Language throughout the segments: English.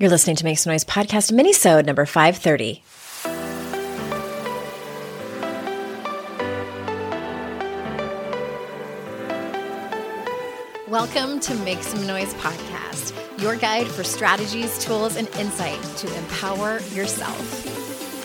You're listening to Make Some Noise podcast minisode number 530. Welcome to Make Some Noise podcast, your guide for strategies, tools, and insight to empower yourself.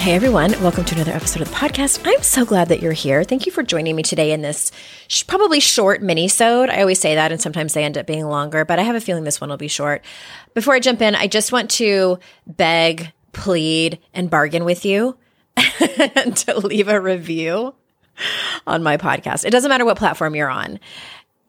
Hey everyone, welcome to another episode of the podcast. I'm so glad that you're here. Thank you for joining me today in this sh- probably short mini-sode. I always say that and sometimes they end up being longer, but I have a feeling this one will be short. Before I jump in, I just want to beg, plead, and bargain with you to leave a review on my podcast. It doesn't matter what platform you're on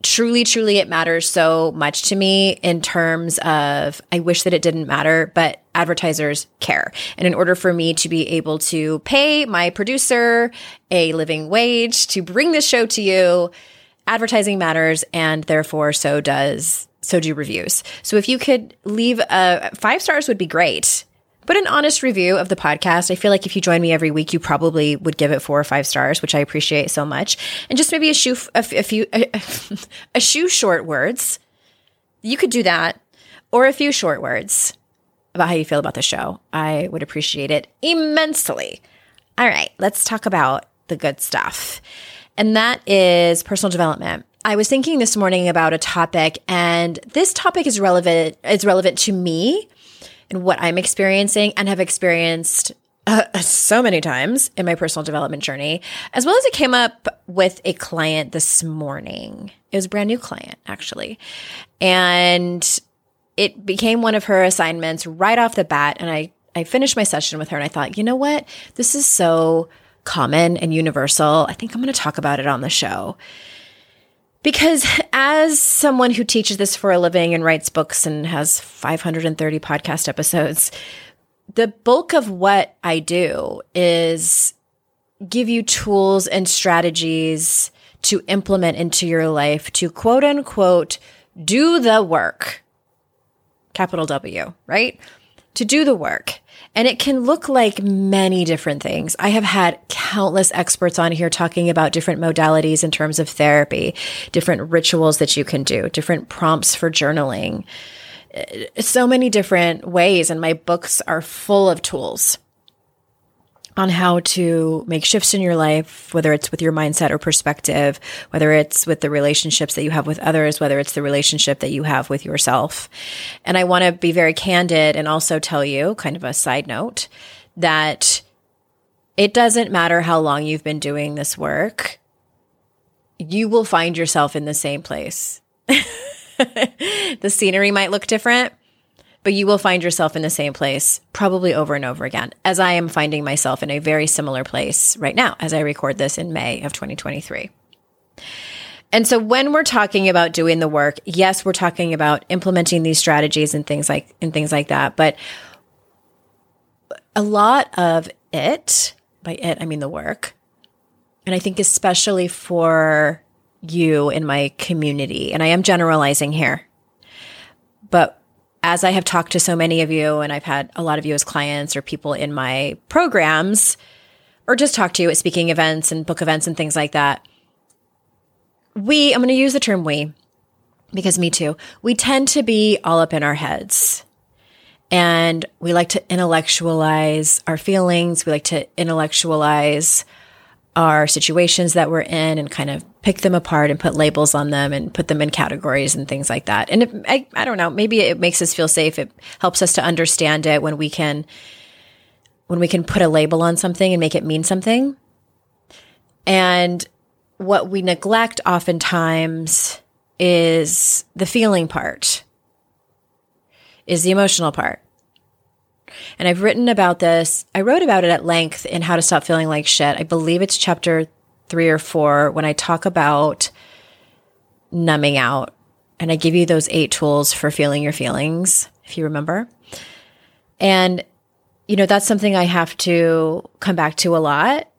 truly, truly, it matters so much to me in terms of I wish that it didn't matter, but advertisers care. And in order for me to be able to pay my producer a living wage to bring this show to you, advertising matters. And therefore, so does, so do reviews. So if you could leave a five stars would be great but an honest review of the podcast. I feel like if you join me every week, you probably would give it four or five stars, which I appreciate so much. And just maybe a shoe, a, a few, a, a shoe short words. You could do that, or a few short words about how you feel about the show. I would appreciate it immensely. All right, let's talk about the good stuff. And that is personal development. I was thinking this morning about a topic and this topic is relevant is relevant to me and what I'm experiencing and have experienced uh, so many times in my personal development journey, as well as it came up with a client this morning. It was a brand new client, actually. And it became one of her assignments right off the bat. And I, I finished my session with her and I thought, you know what? This is so common and universal. I think I'm going to talk about it on the show. Because as someone who teaches this for a living and writes books and has 530 podcast episodes, the bulk of what I do is give you tools and strategies to implement into your life to quote unquote do the work. Capital W, right? To do the work. And it can look like many different things. I have had countless experts on here talking about different modalities in terms of therapy, different rituals that you can do, different prompts for journaling, so many different ways. And my books are full of tools on how to make shifts in your life, whether it's with your mindset or perspective, whether it's with the relationships that you have with others, whether it's the relationship that you have with yourself. And I want to be very candid and also tell you, kind of a side note, that it doesn't matter how long you've been doing this work, you will find yourself in the same place. the scenery might look different, but you will find yourself in the same place probably over and over again, as I am finding myself in a very similar place right now as I record this in May of 2023. And so when we're talking about doing the work, yes, we're talking about implementing these strategies and things like and things like that, but a lot of it, by it I mean the work, and I think especially for you in my community, and I am generalizing here, but as I have talked to so many of you, and I've had a lot of you as clients or people in my programs, or just talk to you at speaking events and book events and things like that, we, I'm going to use the term we, because me too, we tend to be all up in our heads. And we like to intellectualize our feelings. We like to intellectualize our situations that we're in and kind of pick them apart and put labels on them and put them in categories and things like that. And I, I don't know, maybe it makes us feel safe. It helps us to understand it when we can, when we can put a label on something and make it mean something. And what we neglect oftentimes is the feeling part, is the emotional part. And I've written about this. I wrote about it at length in How to Stop Feeling Like Shit. I believe it's chapter three or four when I talk about numbing out. And I give you those eight tools for feeling your feelings, if you remember. And, you know, that's something I have to come back to a lot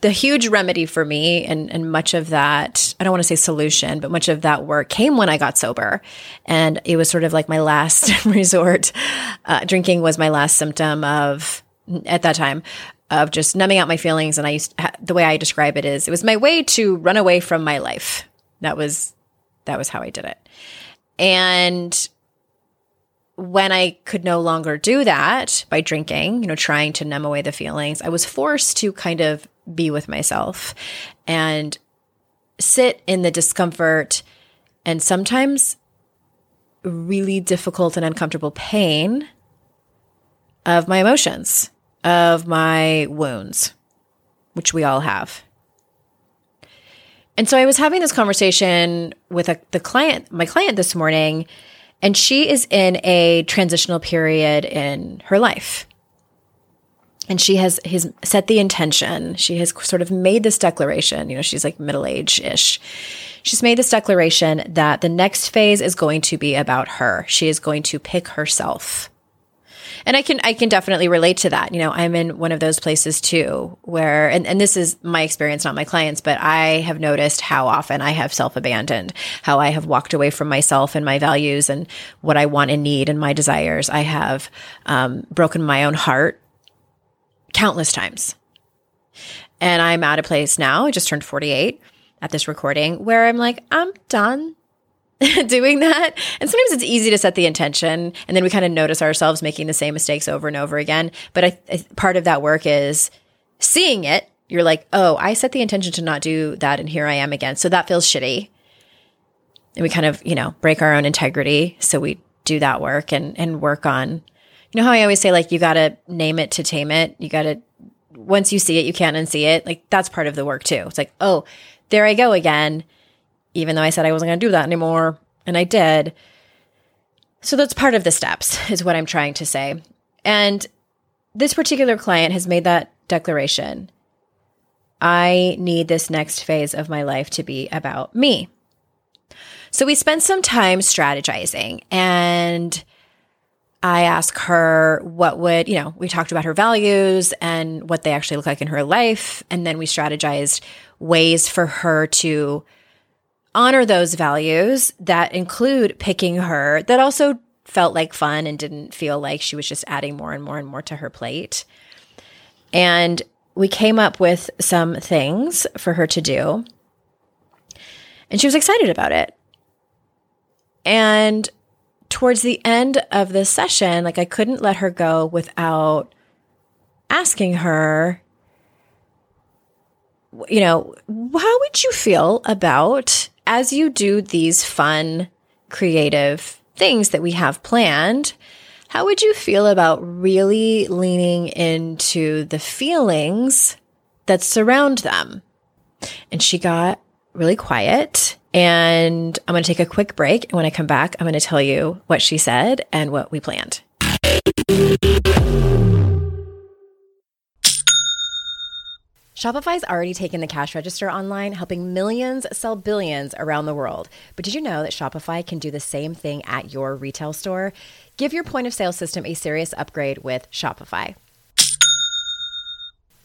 the huge remedy for me and, and much of that, I don't want to say solution, but much of that work came when I got sober. And it was sort of like my last resort. Uh, drinking was my last symptom of, at that time, of just numbing out my feelings. And I used, the way I describe it is, it was my way to run away from my life. That was, that was how I did it. And when I could no longer do that by drinking, you know, trying to numb away the feelings, I was forced to kind of be with myself and sit in the discomfort and sometimes really difficult and uncomfortable pain of my emotions, of my wounds, which we all have. And so I was having this conversation with a, the client, my client this morning, and she is in a transitional period in her life. And she has, has set the intention. She has sort of made this declaration. You know, she's like middle age ish. She's made this declaration that the next phase is going to be about her. She is going to pick herself and I can I can definitely relate to that. You know, I'm in one of those places too where and, and this is my experience, not my clients, but I have noticed how often I have self-abandoned, how I have walked away from myself and my values and what I want and need and my desires. I have um, broken my own heart countless times. And I'm at a place now, I just turned 48 at this recording, where I'm like, I'm done. doing that. And sometimes it's easy to set the intention and then we kind of notice ourselves making the same mistakes over and over again. But I, I, part of that work is seeing it. You're like, oh, I set the intention to not do that and here I am again. So that feels shitty. And we kind of, you know, break our own integrity. So we do that work and, and work on, you know how I always say, like, you got to name it to tame it. You got to, once you see it, you can't unsee it. Like, that's part of the work too. It's like, oh, there I go again even though I said I wasn't going to do that anymore. And I did. So that's part of the steps, is what I'm trying to say. And this particular client has made that declaration. I need this next phase of my life to be about me. So we spent some time strategizing and I asked her what would, you know, we talked about her values and what they actually look like in her life. And then we strategized ways for her to honor those values that include picking her, that also felt like fun and didn't feel like she was just adding more and more and more to her plate. And we came up with some things for her to do. And she was excited about it. And towards the end of the session, like I couldn't let her go without asking her, you know, how would you feel about as you do these fun, creative things that we have planned, how would you feel about really leaning into the feelings that surround them? And she got really quiet. And I'm going to take a quick break. And when I come back, I'm going to tell you what she said and what we planned. Shopify's already taken the cash register online, helping millions sell billions around the world. But did you know that Shopify can do the same thing at your retail store? Give your point of sale system a serious upgrade with Shopify.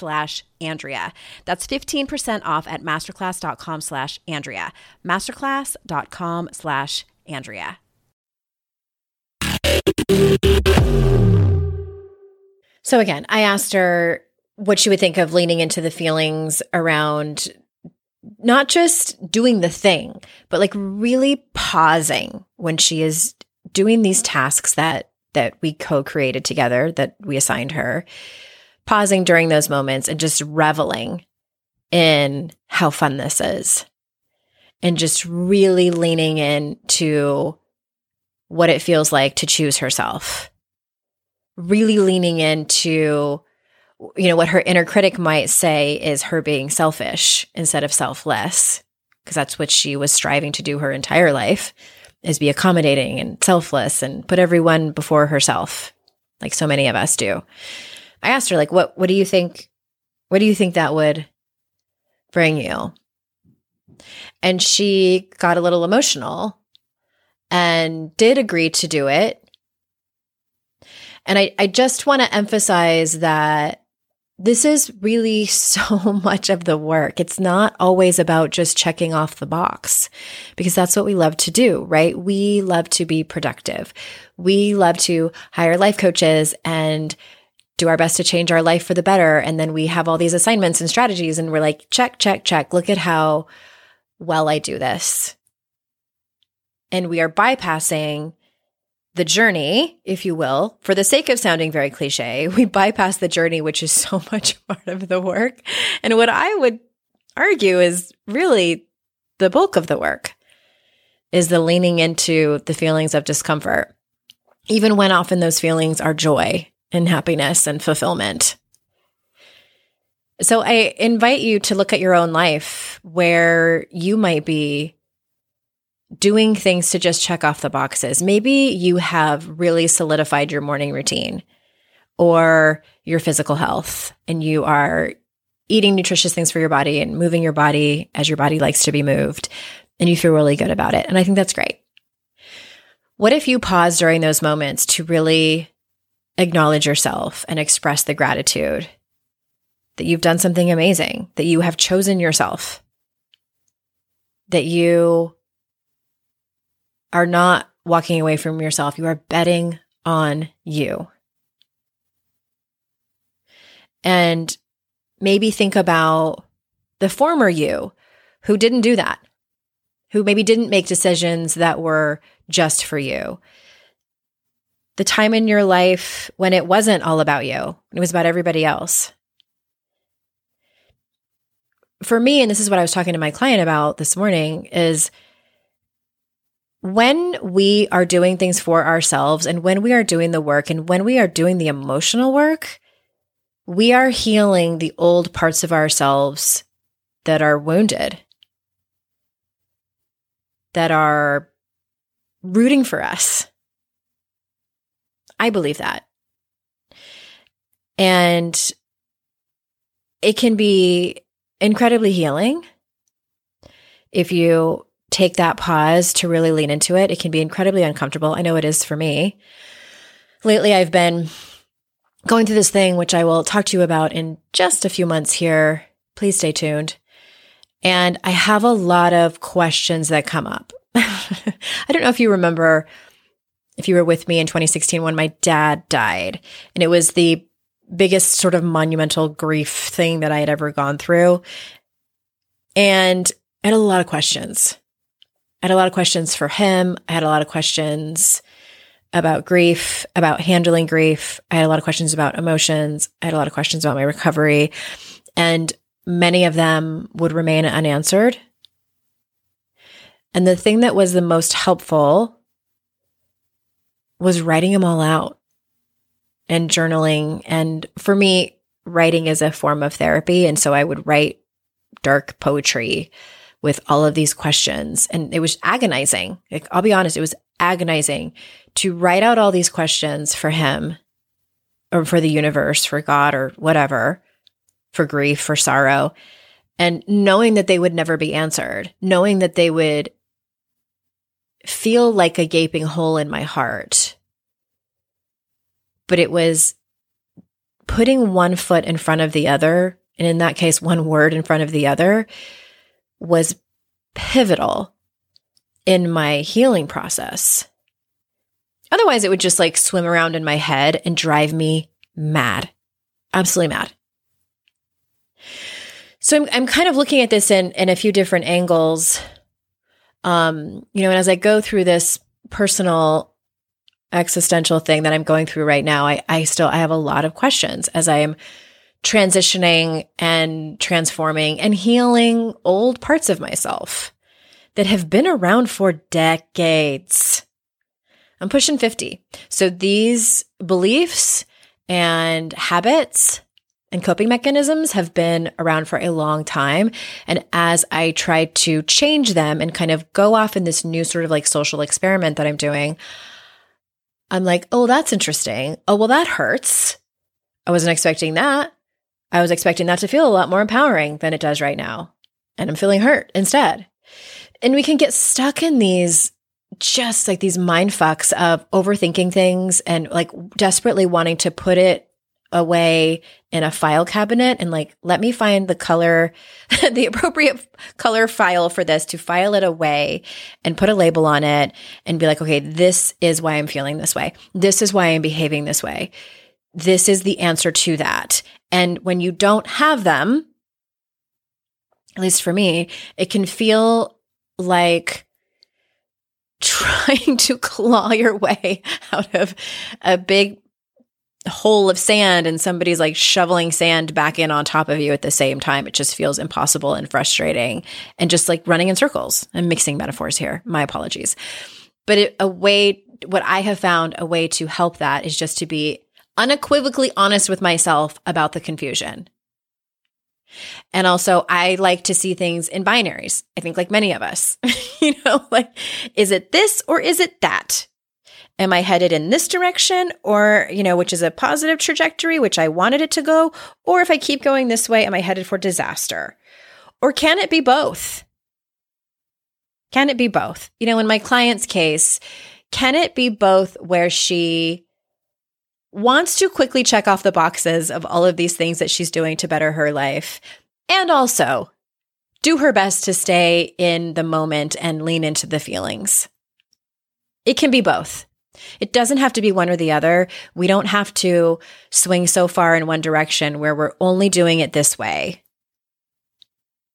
slash Andrea. That's 15% off at masterclass.com slash Andrea. Masterclass.com slash Andrea. So again, I asked her what she would think of leaning into the feelings around not just doing the thing, but like really pausing when she is doing these tasks that that we co-created together that we assigned her pausing during those moments and just reveling in how fun this is and just really leaning into what it feels like to choose herself. Really leaning into, you know, what her inner critic might say is her being selfish instead of selfless, because that's what she was striving to do her entire life is be accommodating and selfless and put everyone before herself, like so many of us do. I asked her like what what do you think what do you think that would bring you? And she got a little emotional and did agree to do it. And I, I just want to emphasize that this is really so much of the work. It's not always about just checking off the box because that's what we love to do, right? We love to be productive. We love to hire life coaches and do our best to change our life for the better. And then we have all these assignments and strategies, and we're like, check, check, check. Look at how well I do this. And we are bypassing the journey, if you will, for the sake of sounding very cliche. We bypass the journey, which is so much part of the work. And what I would argue is really the bulk of the work is the leaning into the feelings of discomfort, even when often those feelings are joy and happiness and fulfillment. So I invite you to look at your own life where you might be doing things to just check off the boxes. Maybe you have really solidified your morning routine or your physical health and you are eating nutritious things for your body and moving your body as your body likes to be moved and you feel really good about it. And I think that's great. What if you pause during those moments to really acknowledge yourself and express the gratitude that you've done something amazing, that you have chosen yourself, that you are not walking away from yourself. You are betting on you. And maybe think about the former you who didn't do that, who maybe didn't make decisions that were just for you, the time in your life when it wasn't all about you, it was about everybody else. For me, and this is what I was talking to my client about this morning, is when we are doing things for ourselves and when we are doing the work and when we are doing the emotional work, we are healing the old parts of ourselves that are wounded, that are rooting for us. I believe that. And it can be incredibly healing if you take that pause to really lean into it. It can be incredibly uncomfortable. I know it is for me. Lately, I've been going through this thing, which I will talk to you about in just a few months here. Please stay tuned. And I have a lot of questions that come up. I don't know if you remember if you were with me in 2016 when my dad died, and it was the biggest sort of monumental grief thing that I had ever gone through. And I had a lot of questions. I had a lot of questions for him. I had a lot of questions about grief, about handling grief. I had a lot of questions about emotions. I had a lot of questions about my recovery. And many of them would remain unanswered. And the thing that was the most helpful was writing them all out and journaling. And for me, writing is a form of therapy. And so I would write dark poetry with all of these questions. And it was agonizing. Like, I'll be honest, it was agonizing to write out all these questions for him or for the universe, for God or whatever, for grief, for sorrow. And knowing that they would never be answered, knowing that they would feel like a gaping hole in my heart. But it was putting one foot in front of the other, and in that case, one word in front of the other, was pivotal in my healing process. Otherwise, it would just like swim around in my head and drive me mad, absolutely mad. So I'm, I'm kind of looking at this in, in a few different angles. Um, you know, and as I go through this personal existential thing that I'm going through right now, I, I still, I have a lot of questions as I am transitioning and transforming and healing old parts of myself that have been around for decades. I'm pushing 50. So these beliefs and habits and coping mechanisms have been around for a long time. And as I try to change them and kind of go off in this new sort of like social experiment that I'm doing, I'm like, oh, that's interesting. Oh, well, that hurts. I wasn't expecting that. I was expecting that to feel a lot more empowering than it does right now. And I'm feeling hurt instead. And we can get stuck in these just like these mind fucks of overthinking things and like desperately wanting to put it away in a file cabinet and like, let me find the color, the appropriate color file for this to file it away and put a label on it and be like, okay, this is why I'm feeling this way. This is why I'm behaving this way. This is the answer to that. And when you don't have them, at least for me, it can feel like trying to claw your way out of a big hole of sand and somebody's like shoveling sand back in on top of you at the same time. It just feels impossible and frustrating and just like running in circles. I'm mixing metaphors here. My apologies. But it, a way, what I have found a way to help that is just to be unequivocally honest with myself about the confusion. And also, I like to see things in binaries. I think, like many of us, you know, like, is it this or is it that? Am I headed in this direction or, you know, which is a positive trajectory, which I wanted it to go? Or if I keep going this way, am I headed for disaster? Or can it be both? Can it be both? You know, in my client's case, can it be both where she wants to quickly check off the boxes of all of these things that she's doing to better her life and also do her best to stay in the moment and lean into the feelings? It can be both. It doesn't have to be one or the other. We don't have to swing so far in one direction where we're only doing it this way.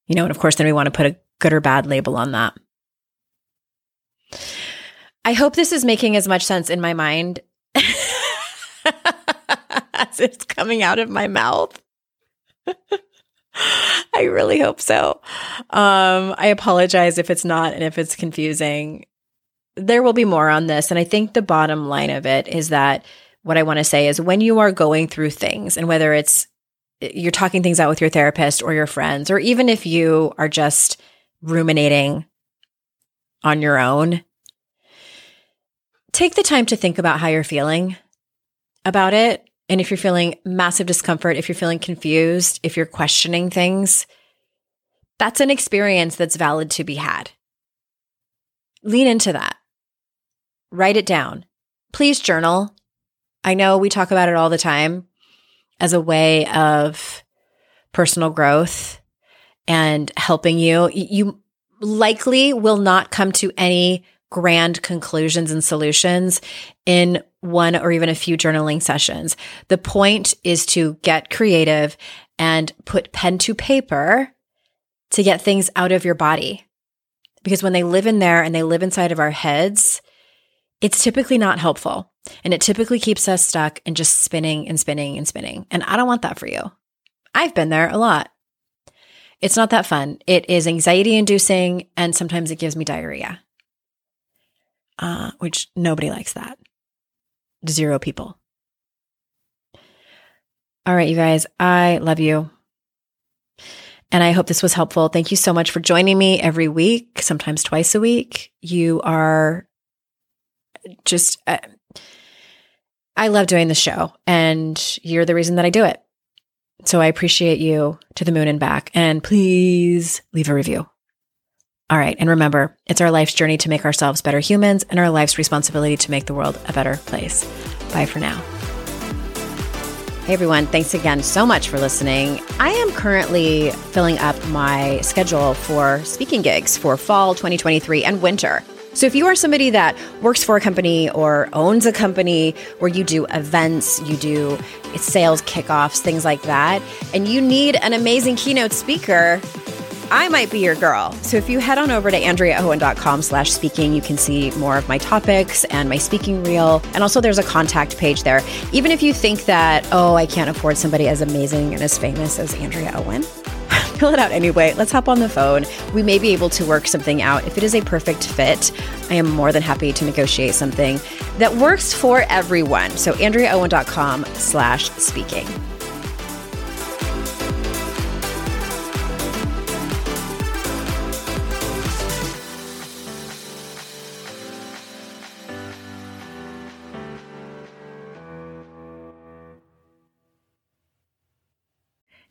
You know, and of course, then we want to put a good or bad label on that. I hope this is making as much sense in my mind as it's coming out of my mouth. I really hope so. Um, I apologize if it's not and if it's confusing there will be more on this. And I think the bottom line of it is that what I want to say is when you are going through things, and whether it's eh, you're talking things out with your therapist or your friends, or even if you are just ruminating on your own, take the time to think about how you're feeling about it. And if you're feeling massive discomfort, if you're feeling confused, if you're questioning things, that's an experience that's valid to be had. Lean into that. Write it down. Please journal. I know we talk about it all the time as a way of personal growth and helping you. You likely will not come to any grand conclusions and solutions in one or even a few journaling sessions. The point is to get creative and put pen to paper to get things out of your body. Because when they live in there and they live inside of our heads, it's typically not helpful. And it typically keeps us stuck and just spinning and spinning and spinning. And I don't want that for you. I've been there a lot. It's not that fun. It is anxiety inducing, and sometimes it gives me diarrhea, uh, which nobody likes that. Zero people. All right, you guys, I love you. And I hope this was helpful. Thank you so much for joining me every week, sometimes twice a week. You are just, uh, I love doing the show, and you're the reason that I do it. So I appreciate you to the moon and back. And please leave a review. All right. And remember, it's our life's journey to make ourselves better humans and our life's responsibility to make the world a better place. Bye for now. Hey everyone, thanks again so much for listening. I am currently filling up my schedule for speaking gigs for fall 2023 and winter. So if you are somebody that works for a company or owns a company where you do events, you do sales kickoffs, things like that, and you need an amazing keynote speaker, I might be your girl. So if you head on over to andreaowen.com slash speaking, you can see more of my topics and my speaking reel. And also there's a contact page there. Even if you think that, oh, I can't afford somebody as amazing and as famous as Andrea Owen, fill it out anyway. Let's hop on the phone. We may be able to work something out. If it is a perfect fit, I am more than happy to negotiate something that works for everyone. So AndreaOwen.com slash speaking.